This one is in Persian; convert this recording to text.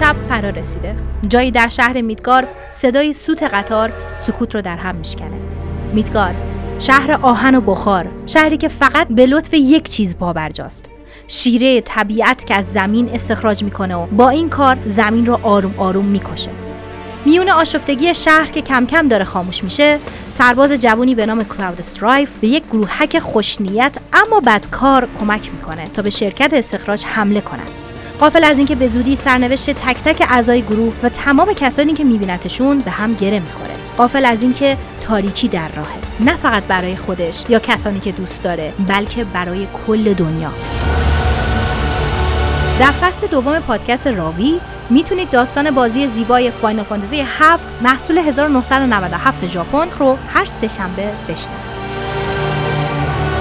شب فرا رسیده. جایی در شهر میدگار صدای سوت قطار سکوت رو در هم میشکنه. میدگار شهر آهن و بخار شهری که فقط به لطف یک چیز پابرجاست شیره طبیعت که از زمین استخراج می‌کنه و با این کار زمین رو آروم آروم می‌کشه. میون آشفتگی شهر که کم کم داره خاموش میشه سرباز جوونی به نام کلاود استرایف به یک گروهک خوشنیت اما بدکار کمک می‌کنه تا به شرکت استخراج حمله کنند. قافل از اینکه به زودی سرنوشت تک تک اعضای گروه و تمام کسانی که میبینتشون به هم گره می‌خوره. قافل از اینکه تاریکی در راهه. نه فقط برای خودش یا کسانی که دوست داره بلکه برای کل دنیا. در فصل دوم پادکست راوی می‌تونید داستان بازی زیبای فاینال فانتزی 7 محصول 1997 ژاپن رو هر سه شنبه بشنوید.